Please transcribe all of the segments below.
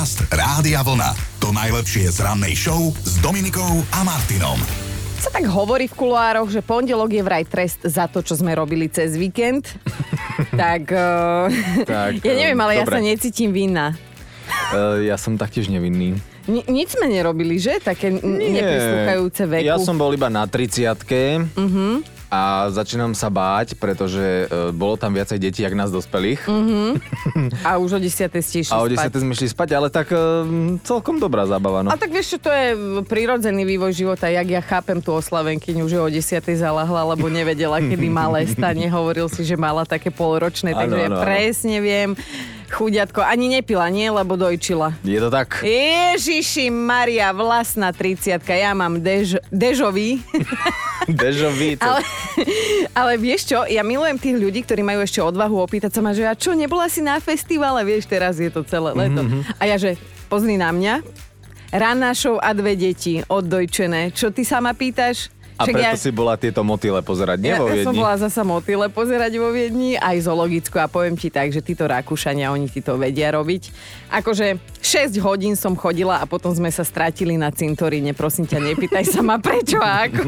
Podcast Rádia Vlna. To najlepšie z rannej show s Dominikou a Martinom. Sa tak hovorí v kuloároch, že pondelok je vraj trest za to, čo sme robili cez víkend. tak, uh, Tak, ja neviem, ale ja dobre. sa necítim vinná. Uh, ja som taktiež nevinný. Ni- nič sme nerobili, že? Také n- neprislúchajúce veku. Ja som bol iba na 30 uh-huh. A začínam sa báť, pretože uh, bolo tam viacej detí, jak nás dospelých. Uh-huh. A už o 10. ste išli A o spať. 10 sme išli spať, ale tak uh, celkom dobrá zábava. No. A tak vieš čo, to je prirodzený vývoj života, jak ja chápem tú oslavenkyňu, že o 10. zalahla, lebo nevedela, kedy malé stane. Hovoril si, že mala také polročné, takže ja áno, áno. presne viem. Chuďatko, ani nepila, nie? Lebo dojčila. Je to tak? Ježiši Maria, vlastná 30 ja mám dež, dežový. Dežový. to- ale, ale vieš čo, ja milujem tých ľudí, ktorí majú ešte odvahu opýtať sa ma, že a čo, nebola si na festivale, vieš, teraz je to celé leto. Mhm, A ja, že pozri na mňa, ranná show a dve deti oddojčené. Čo ty sa ma pýtaš? A Však preto si bola tieto motýle pozerať, nie ja, vo ja som Viedni? bola zasa motýle pozerať vo Viedni, aj zoologickú a poviem ti tak, že títo Rakúšania, oni ti to vedia robiť. Akože 6 hodín som chodila a potom sme sa strátili na cintoríne. Prosím ťa, nepýtaj sa ma prečo a ako.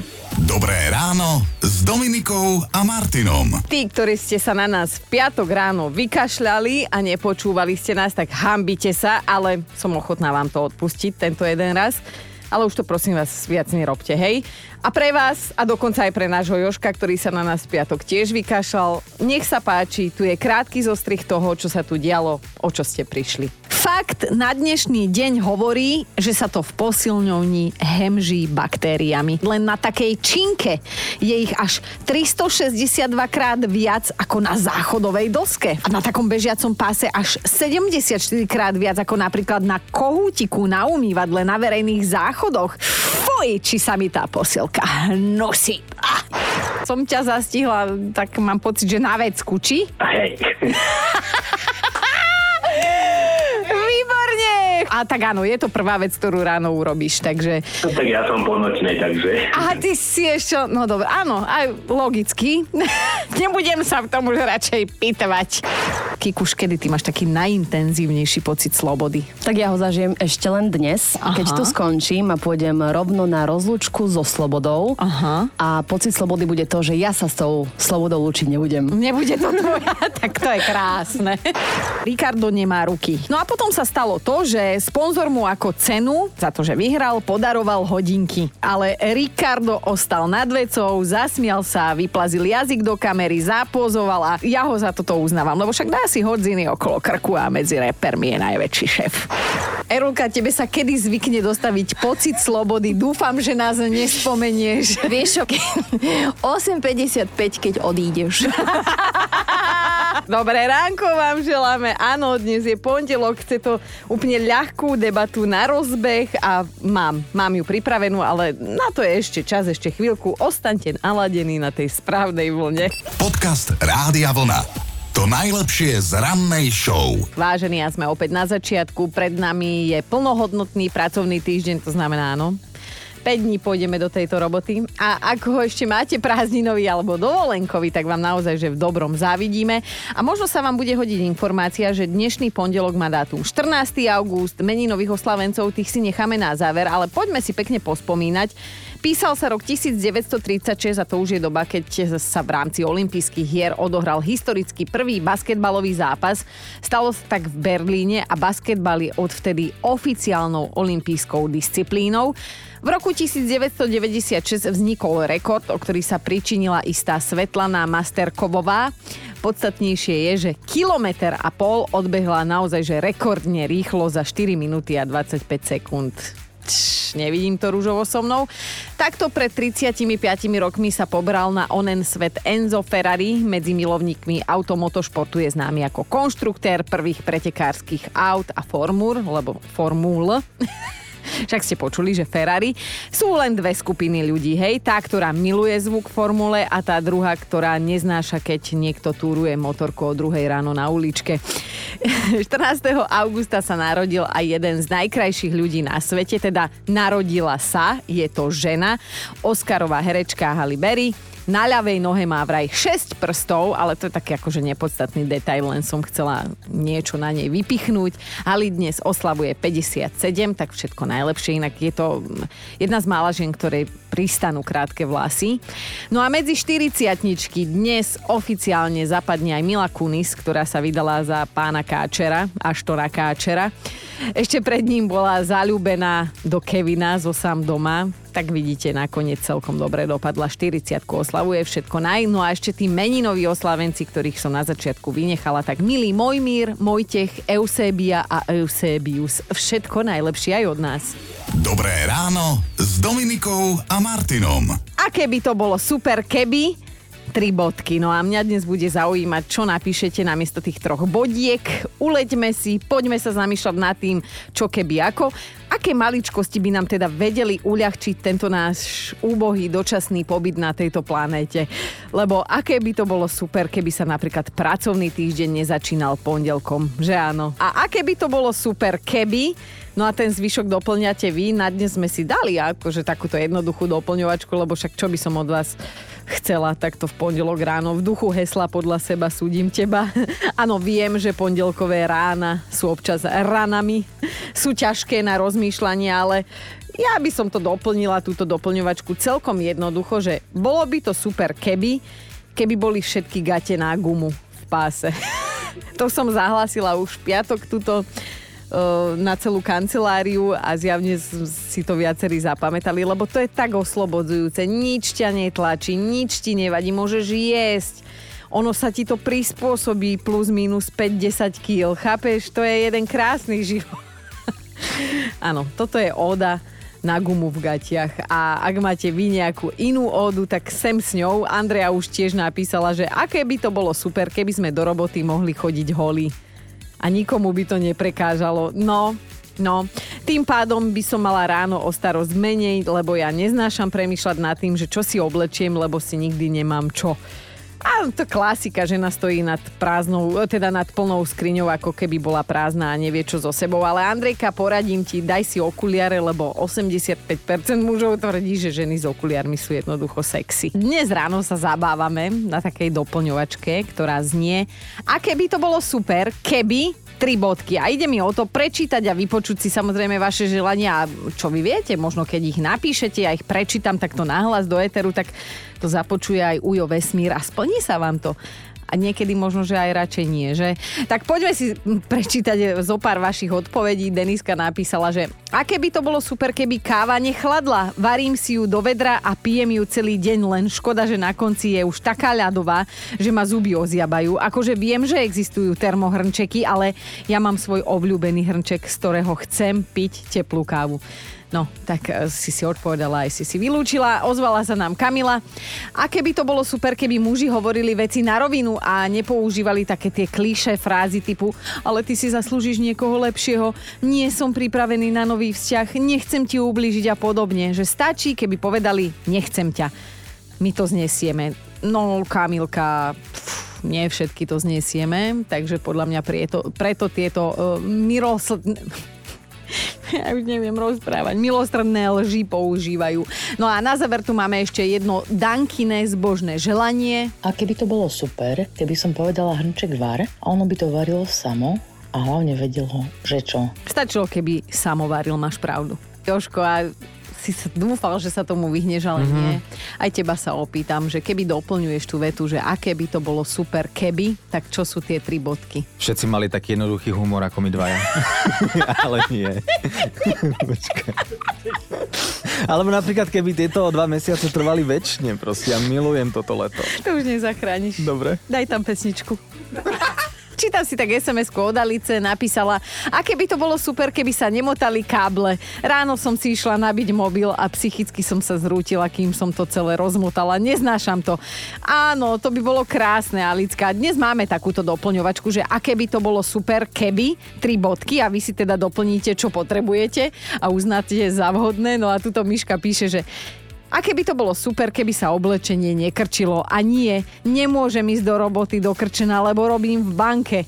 Dobré ráno s Dominikou a Martinom. Tí, ktorí ste sa na nás v piatok ráno vykašľali a nepočúvali ste nás, tak hambite sa, ale som ochotná vám to odpustiť tento jeden raz. Ale už to prosím vás viac nerobte, hej. A pre vás, a dokonca aj pre nášho Joška, ktorý sa na nás piatok tiež vykašľal, nech sa páči, tu je krátky zostrih toho, čo sa tu dialo, o čo ste prišli. Fakt na dnešný deň hovorí, že sa to v posilňovni hemží baktériami. Len na takej činke je ich až 362 krát viac ako na záchodovej doske. A na takom bežiacom páse až 74 krát viac ako napríklad na kohútiku na umývadle na verejných záchodoch. Fuj, či sa mi tá posilka nosí. Ah. Som ťa zastihla, tak mám pocit, že na vecku, či? Hej. A tak áno, je to prvá vec, ktorú ráno urobíš, takže... No, tak ja som polnočnej, takže... A ty si ešte... No dobre, áno, aj logicky. Nebudem sa v tom už radšej pýtovať. Kikuš, kedy ty máš taký najintenzívnejší pocit slobody? Tak ja ho zažijem ešte len dnes, Aha. keď tu skončím a pôjdem rovno na rozlúčku so slobodou. Aha. A pocit slobody bude to, že ja sa s tou slobodou lúčiť nebudem. Nebude to tvoja, tak to je krásne. Ricardo nemá ruky. No a potom sa stalo to, že sponzor mu ako cenu za to, že vyhral, podaroval hodinky. Ale Ricardo ostal nad vecou, zasmial sa, vyplazil jazyk do kamery, zapózoval a ja ho za toto uznávam, lebo však dá si hodziny okolo krku a medzi repermi je najväčší šéf. Erulka, tebe sa kedy zvykne dostaviť pocit slobody? Dúfam, že nás nespomenieš. Vieš čo, ke- 8.55, keď odídeš. Dobré ránko vám želáme. Áno, dnes je pondelok, chce to úplne ľahkú debatu na rozbeh a mám, mám ju pripravenú, ale na to je ešte čas, ešte chvíľku. Ostaňte naladení na tej správnej vlne. Podcast Rádia Vlna. Najlepšie z rannej show. Vážení, a sme opäť na začiatku. Pred nami je plnohodnotný pracovný týždeň, to znamená áno. 5 dní pôjdeme do tejto roboty a ak ho ešte máte prázdninový alebo dovolenkový, tak vám naozaj že v dobrom závidíme. A možno sa vám bude hodiť informácia, že dnešný pondelok má dátum 14. august, meninových oslavencov, tých si necháme na záver, ale poďme si pekne pospomínať. Písal sa rok 1936 a to už je doba, keď sa v rámci olympijských hier odohral historicky prvý basketbalový zápas. Stalo sa tak v Berlíne a basketbal je odvtedy oficiálnou olympijskou disciplínou. V roku 1996 vznikol rekord, o ktorý sa pričinila istá Svetlana Masterkovová. Podstatnejšie je, že kilometr a pol odbehla naozaj že rekordne rýchlo za 4 minúty a 25 sekúnd. Nevidím to rúžovo so mnou. Takto pred 35 rokmi sa pobral na onen svet Enzo Ferrari. Medzi milovníkmi automotošportu je známy ako konštruktér prvých pretekárskych aut a formúr, lebo formúl. Však ste počuli, že Ferrari sú len dve skupiny ľudí, hej. Tá, ktorá miluje zvuk formule a tá druhá, ktorá neznáša, keď niekto túruje motorku o druhej ráno na uličke. 14. augusta sa narodil aj jeden z najkrajších ľudí na svete, teda narodila sa, je to žena, Oscarová herečka Halle Berry. Na ľavej nohe má vraj 6 prstov, ale to je taký akože nepodstatný detail, len som chcela niečo na nej vypichnúť. Ali dnes oslavuje 57, tak všetko najlepšie, inak je to jedna z mála žien, ktorej pristanú krátke vlasy. No a medzi 40 dnes oficiálne zapadne aj Mila Kunis, ktorá sa vydala za pána Káčera, Aštora Káčera. Ešte pred ním bola zalúbená do Kevina zo sám doma. Tak vidíte, nakoniec celkom dobre dopadla. 40 oslavuje všetko naj. No a ešte tí meninoví oslavenci, ktorých som na začiatku vynechala, tak milý Mojmír, Mojtech, Eusebia a Eusebius. Všetko najlepšie aj od nás. Dobré ráno s Dominikou a Martinom. A keby to bolo super, keby tri bodky. No a mňa dnes bude zaujímať, čo napíšete namiesto tých troch bodiek. Uleďme si, poďme sa zamýšľať nad tým, čo keby ako. Aké maličkosti by nám teda vedeli uľahčiť tento náš úbohý dočasný pobyt na tejto planéte? Lebo aké by to bolo super, keby sa napríklad pracovný týždeň nezačínal pondelkom, že áno? A aké by to bolo super, keby No a ten zvyšok doplňate vy. Na dnes sme si dali akože takúto jednoduchú doplňovačku, lebo však čo by som od vás chcela takto v pondelok ráno. V duchu hesla podľa seba súdim teba. Áno, viem, že pondelkové rána sú občas ranami. Sú ťažké na rozmýšľanie, ale ja by som to doplnila, túto doplňovačku celkom jednoducho, že bolo by to super keby, keby boli všetky gate na gumu v páse. to som zahlásila už v piatok túto na celú kanceláriu a zjavne si to viacerí zapamätali, lebo to je tak oslobodzujúce. Nič ťa netlačí, nič ti nevadí, môžeš jesť. Ono sa ti to prispôsobí plus minus 5-10 kg. Chápeš? To je jeden krásny život. Áno, toto je óda na gumu v gatiach. A ak máte vy nejakú inú ódu, tak sem s ňou. Andrea už tiež napísala, že aké by to bolo super, keby sme do roboty mohli chodiť holí a nikomu by to neprekážalo. No, No, tým pádom by som mala ráno o starosť menej, lebo ja neznášam premýšľať nad tým, že čo si oblečiem, lebo si nikdy nemám čo. A to klasika, žena stojí nad prázdnou, teda nad plnou skriňou, ako keby bola prázdna a nevie čo so sebou. Ale Andrejka, poradím ti, daj si okuliare, lebo 85% mužov tvrdí, že ženy s okuliarmi sú jednoducho sexy. Dnes ráno sa zabávame na takej doplňovačke, ktorá znie, a keby to bolo super, keby tri bodky. A ide mi o to prečítať a vypočuť si samozrejme vaše želania. A čo vy viete, možno keď ich napíšete a ich prečítam takto nahlas do éteru, tak to započuje aj Ujo Vesmír a splní sa vám to a niekedy možno, že aj radšej nie, že? Tak poďme si prečítať zo pár vašich odpovedí. Deniska napísala, že aké by to bolo super, keby káva nechladla. Varím si ju do vedra a pijem ju celý deň, len škoda, že na konci je už taká ľadová, že ma zuby ozjabajú. Akože viem, že existujú termohrnčeky, ale ja mám svoj obľúbený hrnček, z ktorého chcem piť teplú kávu. No, tak e, si si odpovedala, aj si si vylúčila. Ozvala sa nám Kamila. A keby to bolo super, keby muži hovorili veci na rovinu a nepoužívali také tie klíše frázy typu ale ty si zaslúžiš niekoho lepšieho, nie som pripravený na nový vzťah, nechcem ti ublížiť a podobne. Že stačí, keby povedali nechcem ťa. My to znesieme. No, Kamilka, pff, nie všetky to znesieme, takže podľa mňa preto, preto tieto uh, mirosl ja už neviem rozprávať, milostredné lži používajú. No a na záver tu máme ešte jedno Dankine zbožné želanie. A keby to bolo super, keby som povedala hrnček var a ono by to varilo samo a hlavne vedel ho, že čo. Stačilo, keby samo varil, máš pravdu. Joško, a si dúfal, že sa tomu vyhneš, ale mm-hmm. nie. Aj teba sa opýtam, že keby doplňuješ tú vetu, že aké by to bolo super keby, tak čo sú tie tri bodky? Všetci mali taký jednoduchý humor ako my dvaja. ale nie. Alebo napríklad, keby tieto dva mesiace trvali väčšine, proste, ja milujem toto leto. To už nezachrániš. Dobre. Daj tam pesničku. Čítam si tak SMS-ku od Alice, napísala, a keby to bolo super, keby sa nemotali káble. Ráno som si išla nabiť mobil a psychicky som sa zrútila, kým som to celé rozmotala. Neznášam to. Áno, to by bolo krásne, Alicka. Dnes máme takúto doplňovačku, že aké by to bolo super, keby, tri bodky a vy si teda doplníte, čo potrebujete a uznáte za vhodné. No a tuto Miška píše, že a keby to bolo super, keby sa oblečenie nekrčilo. A nie, nemôžem ísť do roboty dokrčená, lebo robím v banke.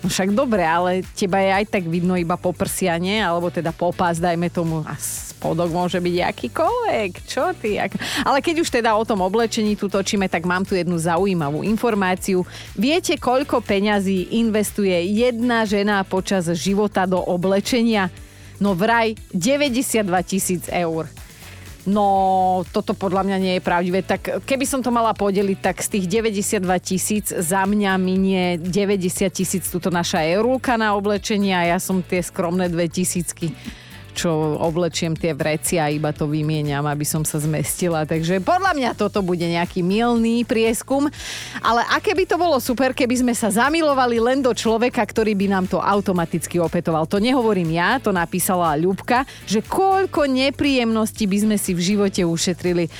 No však dobre, ale teba je aj tak vidno iba po prsiane, alebo teda popás, dajme tomu, a spodok môže byť akýkoľvek. Čo ty? Ak... Ale keď už teda o tom oblečení tu točíme, tak mám tu jednu zaujímavú informáciu. Viete, koľko peňazí investuje jedna žena počas života do oblečenia? No vraj 92 tisíc eur. No, toto podľa mňa nie je pravdivé. Tak keby som to mala podeliť, tak z tých 92 tisíc za mňa minie 90 tisíc túto naša eurulka na oblečenie a ja som tie skromné dve tisícky čo oblečiem tie vreci a iba to vymieniam, aby som sa zmestila. Takže podľa mňa toto bude nejaký milný prieskum. Ale aké by to bolo super, keby sme sa zamilovali len do človeka, ktorý by nám to automaticky opetoval. To nehovorím ja, to napísala Ľubka, že koľko nepríjemností by sme si v živote ušetrili.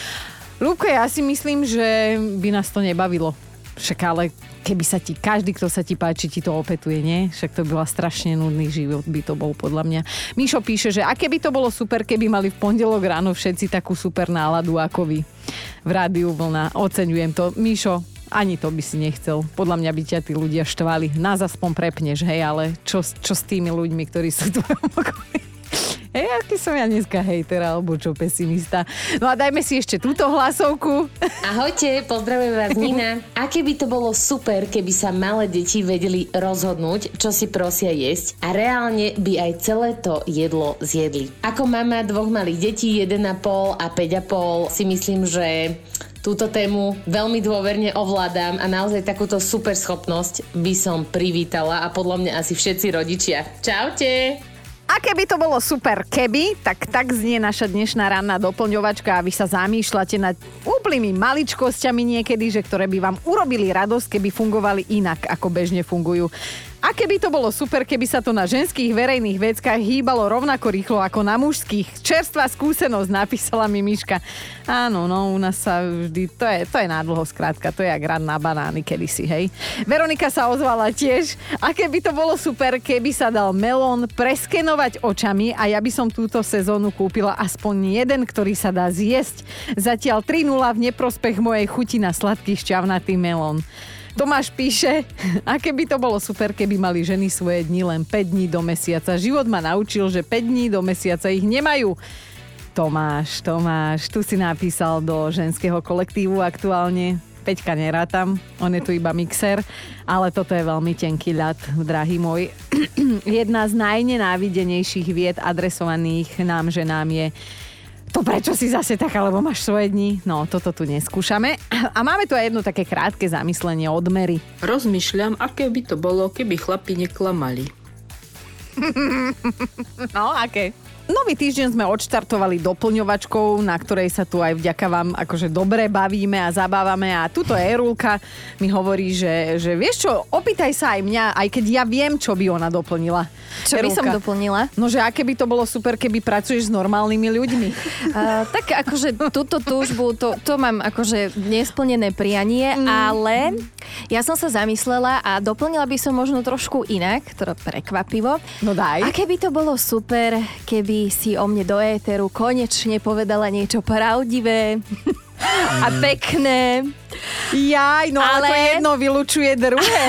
Ľubka, ja si myslím, že by nás to nebavilo. Však ale keby sa ti, každý, kto sa ti páči, ti to opetuje, nie? Však to bola strašne nudný život, by to bol podľa mňa. Míšo píše, že aké by to bolo super, keby mali v pondelok ráno všetci takú super náladu ako vy v rádiu vlna. Oceňujem to. Míšo, ani to by si nechcel. Podľa mňa by ťa tí ľudia štvali. Nás aspoň prepneš, hej, ale čo, čo s tými ľuďmi, ktorí sú tu okolí? Hej, aký som ja dneska hejter alebo čo pesimista. No a dajme si ešte túto hlasovku. Ahojte, pozdravujem vás Nina. Aké by to bolo super, keby sa malé deti vedeli rozhodnúť, čo si prosia jesť a reálne by aj celé to jedlo zjedli. Ako mama dvoch malých detí, 1,5 a 5,5 si myslím, že túto tému veľmi dôverne ovládam a naozaj takúto super schopnosť by som privítala a podľa mňa asi všetci rodičia. Čaute! A keby to bolo super keby, tak tak znie naša dnešná ranná doplňovačka a vy sa zamýšľate nad úplnými maličkosťami niekedy, že ktoré by vám urobili radosť, keby fungovali inak, ako bežne fungujú. A keby to bolo super, keby sa to na ženských verejných veckách hýbalo rovnako rýchlo ako na mužských. Čerstvá skúsenosť, napísala mi Miška. Áno, no u nás sa vždy, to je, to je nádlho skrátka, to je jak rad na banány kedysi, hej. Veronika sa ozvala tiež. A keby to bolo super, keby sa dal melón preskenovať očami a ja by som túto sezónu kúpila aspoň jeden, ktorý sa dá zjesť. Zatiaľ 3 v neprospech mojej chuti na sladký šťavnatý melón. Tomáš píše, aké by to bolo super, keby mali ženy svoje dni len 5 dní do mesiaca. Život ma naučil, že 5 dní do mesiaca ich nemajú. Tomáš, Tomáš, tu si napísal do ženského kolektívu aktuálne. Peťka nerátam, on je tu iba mixer, ale toto je veľmi tenký ľad, drahý môj. Jedna z najnenávidenejších vied adresovaných nám ženám je to prečo si zase tak, alebo máš svoje dni? No, toto tu neskúšame. A máme tu aj jedno také krátke zamyslenie od Mary. Rozmýšľam, aké by to bolo, keby chlapi neklamali. no, aké? Nový týždeň sme odštartovali doplňovačkou, na ktorej sa tu aj vďaka vám akože dobre bavíme a zabávame a tuto Erulka mi hovorí, že, že vieš čo, opýtaj sa aj mňa, aj keď ja viem, čo by ona doplnila. Čo Erulka. by som doplnila? No, že aké by to bolo super, keby pracuješ s normálnymi ľuďmi. Uh, tak akože túto túžbu, to, to mám akože nesplnené prianie, mm. ale ja som sa zamyslela a doplnila by som možno trošku inak, to prekvapivo. No daj. Aké by to bolo super, keby si o mne do éteru konečne povedala niečo pravdivé a pekné. Jaj, no ale, ale to jedno vylučuje druhé.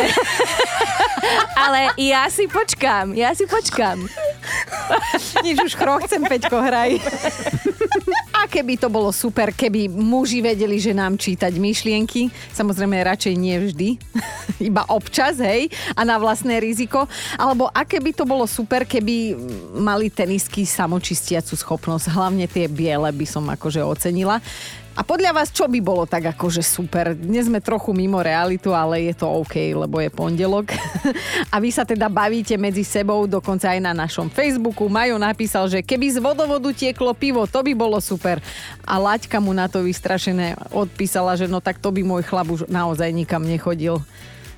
ale ja si počkám, ja si počkám. Nič už chcem, Peťko, hraj. A keby to bolo super, keby muži vedeli, že nám čítať myšlienky, samozrejme radšej nie vždy, iba občas, hej, a na vlastné riziko. Alebo aké by to bolo super, keby mali tenisky samočistiacu schopnosť, hlavne tie biele by som akože ocenila. A podľa vás, čo by bolo tak akože super? Dnes sme trochu mimo realitu, ale je to OK, lebo je pondelok. a vy sa teda bavíte medzi sebou, dokonca aj na našom Facebooku. Majo napísal, že keby z vodovodu tieklo pivo, to by bolo super. A Laďka mu na to vystrašené odpísala, že no tak to by môj chlap už naozaj nikam nechodil.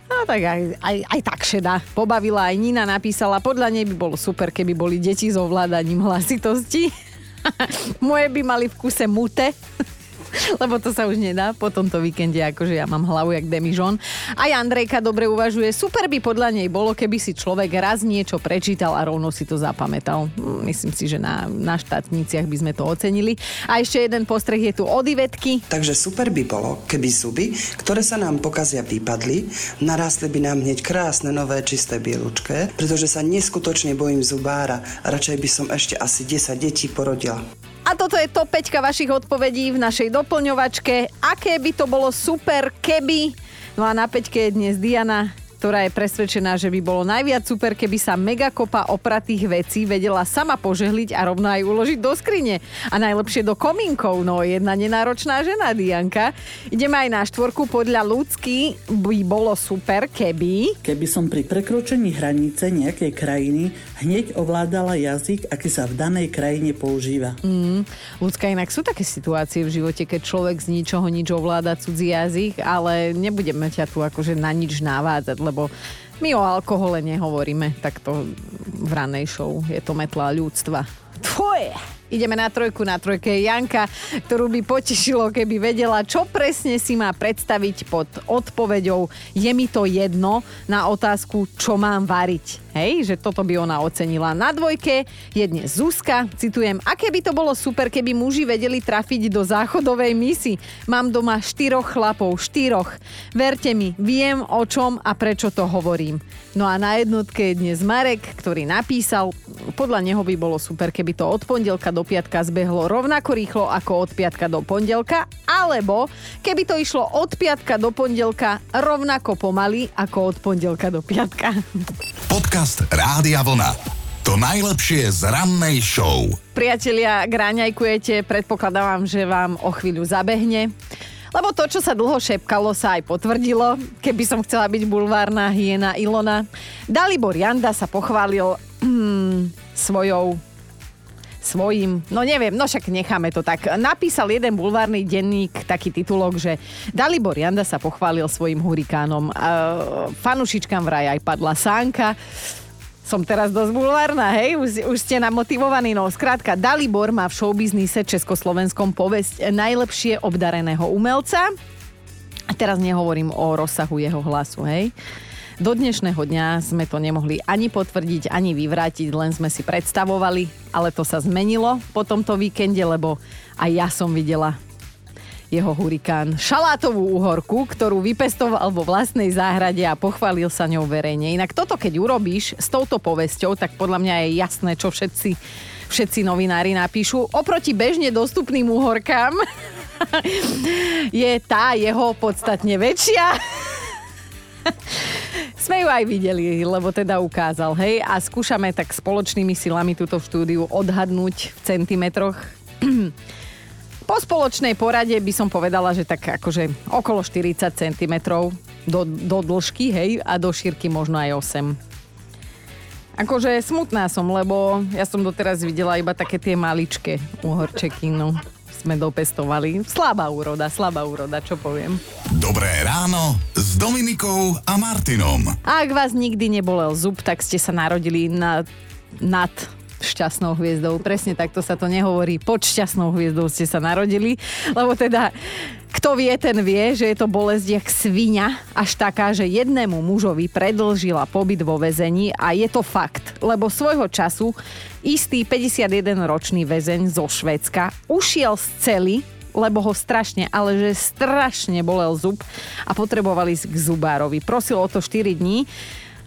No tak aj, aj, aj tak šeda. Pobavila aj Nina, napísala, podľa nej by bolo super, keby boli deti s ovládaním hlasitosti. Moje by mali v kuse mute. lebo to sa už nedá po tomto víkende, akože ja mám hlavu jak demižon. Aj Andrejka dobre uvažuje, super by podľa nej bolo, keby si človek raz niečo prečítal a rovno si to zapamätal. Hm, Myslím si, že na, na štátniciach by sme to ocenili. A ešte jeden postreh je tu od Ivetky. Takže super by bolo, keby zuby, ktoré sa nám pokazia, vypadli, narástli by nám hneď krásne, nové, čisté bielučké, pretože sa neskutočne bojím zubára. Radšej by som ešte asi 10 detí porodila. A toto je top 5 vašich odpovedí v našej doplňovačke. Aké by to bolo super, keby... No a na 5 je dnes Diana, ktorá je presvedčená, že by bolo najviac super, keby sa megakopa opratých vecí vedela sama požehliť a rovno aj uložiť do skrine. A najlepšie do komínkov, no jedna nenáročná žena, Dianka. Ideme aj na štvorku, podľa ľudský by bolo super, keby... Keby som pri prekročení hranice nejakej krajiny hneď ovládala jazyk, aký sa v danej krajine používa. Mm, ľudská, inak sú také situácie v živote, keď človek z ničoho nič ovláda cudzí jazyk, ale nebudeme ťa tu akože na nič navádzať, lebo my o alkohole nehovoríme takto v ranej show. Je to metla ľudstva. Tvoje! Ideme na trojku, na trojke Janka, ktorú by potešilo, keby vedela, čo presne si má predstaviť pod odpoveďou je mi to jedno na otázku, čo mám variť. Hej, že toto by ona ocenila. Na dvojke je dnes Zuzka, citujem, aké by to bolo super, keby muži vedeli trafiť do záchodovej misy. Mám doma štyroch chlapov, štyroch. Verte mi, viem o čom a prečo to hovorím. No a na jednotke je dnes Marek, ktorý napísal, podľa neho by bolo super, keby to od pondelka do piatka zbehlo rovnako rýchlo ako od piatka do pondelka, alebo keby to išlo od piatka do pondelka rovnako pomaly ako od pondelka do piatka. Podcast Rádia Vlna. To najlepšie z rannej show. Priatelia, gráňajkujete, predpokladám, že vám o chvíľu zabehne. Lebo to, čo sa dlho šepkalo, sa aj potvrdilo. Keby som chcela byť bulvárna hyena Ilona. Dalibor Janda sa pochválil hmm, svojou svojim, no neviem, no však necháme to tak. Napísal jeden bulvárny denník taký titulok, že Dalibor Janda sa pochválil svojim hurikánom. Uh, fanušičkám vraj aj padla sánka. Som teraz dosť bulvárna, hej? Už, už ste namotivovaní. No, skrátka, Dalibor má v showbiznise československom povesť najlepšie obdareného umelca. A teraz nehovorím o rozsahu jeho hlasu, hej? Do dnešného dňa sme to nemohli ani potvrdiť, ani vyvrátiť, len sme si predstavovali, ale to sa zmenilo po tomto víkende, lebo aj ja som videla jeho hurikán. Šalátovú uhorku, ktorú vypestoval vo vlastnej záhrade a pochválil sa ňou verejne. Inak toto, keď urobíš s touto povesťou, tak podľa mňa je jasné, čo všetci, všetci novinári napíšu. Oproti bežne dostupným uhorkám je tá jeho podstatne väčšia. Sme ju aj videli, lebo teda ukázal, hej, a skúšame tak spoločnými silami túto štúdiu odhadnúť v centimetroch. Po spoločnej porade by som povedala, že tak akože okolo 40 cm do, do dĺžky, hej, a do šírky možno aj 8. Akože smutná som, lebo ja som doteraz videla iba také tie maličké uhorčeky, no sme dopestovali. Slabá úroda, slabá úroda, čo poviem. Dobré ráno s Dominikou a Martinom. Ak vás nikdy nebolel zub, tak ste sa narodili na, nad šťastnou hviezdou. Presne takto sa to nehovorí. Pod šťastnou hviezdou ste sa narodili, lebo teda kto vie, ten vie, že je to bolesť jak svinia, až taká, že jednému mužovi predlžila pobyt vo väzení a je to fakt, lebo svojho času istý 51-ročný väzeň zo Švedska ušiel z cely lebo ho strašne, ale že strašne bolel zub a potrebovali ísť k zubárovi. Prosil o to 4 dní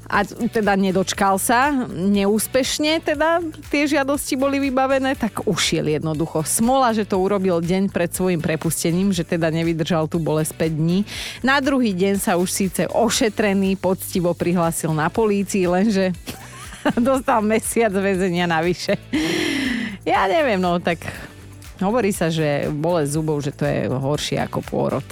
a teda nedočkal sa, neúspešne teda tie žiadosti boli vybavené, tak ušiel jednoducho. Smola, že to urobil deň pred svojim prepustením, že teda nevydržal tu bolesť 5 dní. Na druhý deň sa už síce ošetrený poctivo prihlásil na polícii, lenže dostal mesiac väzenia navyše. Ja neviem, no tak hovorí sa, že bolesť zubov, že to je horšie ako pôrod.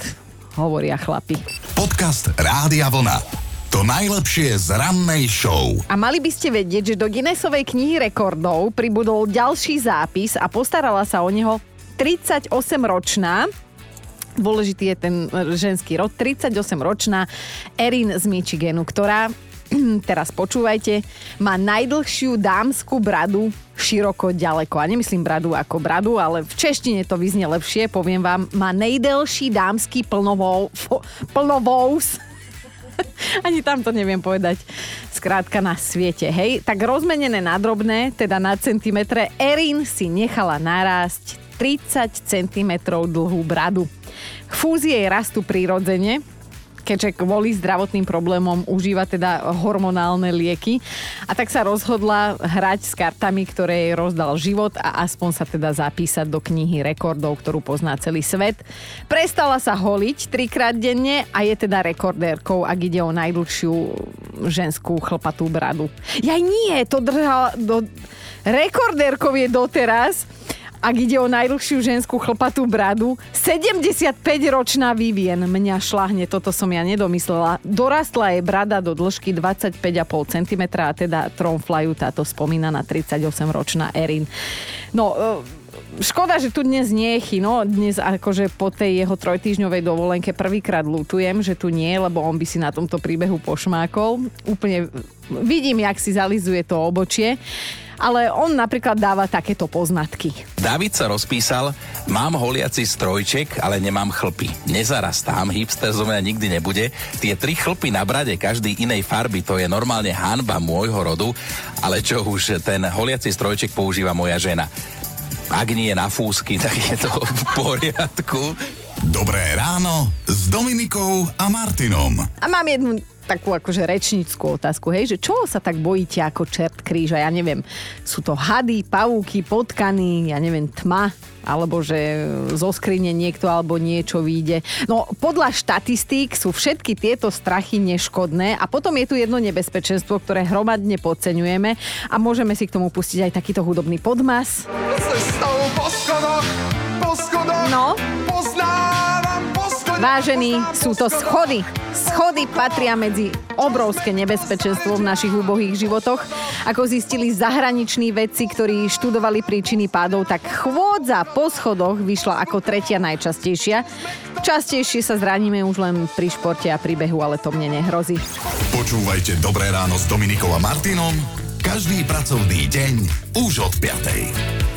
Hovoria chlapi. Podcast Rádia Vlna. To najlepšie z rannej show. A mali by ste vedieť, že do Guinnessovej knihy rekordov pribudol ďalší zápis a postarala sa o neho 38-ročná dôležitý je ten ženský rod, 38-ročná Erin z Michiganu, ktorá teraz počúvajte, má najdlhšiu dámsku bradu široko ďaleko. A nemyslím bradu ako bradu, ale v češtine to vyznie lepšie. Poviem vám, má najdelší dámsky plnovou, plnovous ani tam to neviem povedať. Skrátka na svete, hej. Tak rozmenené na drobné, teda na centimetre, Erin si nechala narásť 30 cm dlhú bradu. Fúzie rastú prirodzene, keďže kvôli zdravotným problémom užíva teda hormonálne lieky. A tak sa rozhodla hrať s kartami, ktoré jej rozdal život a aspoň sa teda zapísať do knihy rekordov, ktorú pozná celý svet. Prestala sa holiť trikrát denne a je teda rekordérkou, ak ide o najdlhšiu ženskú chlpatú bradu. Ja nie, to držala do... Rekordérkou je doteraz ak ide o najdlhšiu ženskú chlpatú bradu, 75-ročná Vivien mňa šlahne, toto som ja nedomyslela. Dorastla je brada do dĺžky 25,5 cm a teda tromflajú táto spomínaná 38-ročná Erin. No, e, škoda, že tu dnes nie je Chino. Dnes akože po tej jeho trojtýždňovej dovolenke prvýkrát lutujem, že tu nie, lebo on by si na tomto príbehu pošmákol. Úplne vidím, jak si zalizuje to obočie ale on napríklad dáva takéto poznatky. David sa rozpísal, mám holiaci strojček, ale nemám chlpy. Nezarastám, hipster zo mňa nikdy nebude. Tie tri chlpy na brade každý inej farby, to je normálne hanba môjho rodu, ale čo už, ten holiaci strojček používa moja žena. Ak nie na fúsky, tak je to v poriadku. Dobré ráno s Dominikou a Martinom. A mám jednu takú akože rečníckú otázku, hej, že čo sa tak bojíte ako čert kríža? Ja neviem, sú to hady, pavúky, potkany, ja neviem, tma, alebo že zo skrine niekto alebo niečo vyjde. No podľa štatistík sú všetky tieto strachy neškodné a potom je tu jedno nebezpečenstvo, ktoré hromadne podceňujeme a môžeme si k tomu pustiť aj takýto hudobný podmas. No. Vážení, sú to schody. Schody patria medzi obrovské nebezpečenstvo v našich úbohých životoch. Ako zistili zahraniční vedci, ktorí študovali príčiny pádov, tak chôdza po schodoch vyšla ako tretia najčastejšia. Častejšie sa zraníme už len pri športe a príbehu, ale to mne nehrozí. Počúvajte Dobré ráno s Dominikou a Martinom každý pracovný deň už od 5.